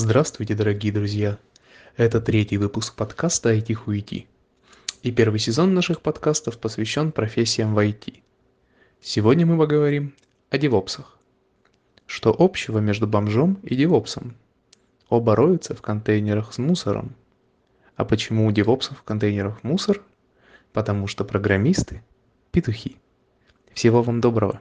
Здравствуйте, дорогие друзья! Это третий выпуск подкаста IT Хуити. И первый сезон наших подкастов посвящен профессиям в IT. Сегодня мы поговорим о девопсах. Что общего между бомжом и девопсом? Оба роются в контейнерах с мусором. А почему у девопсов в контейнерах мусор? Потому что программисты – петухи. Всего вам доброго!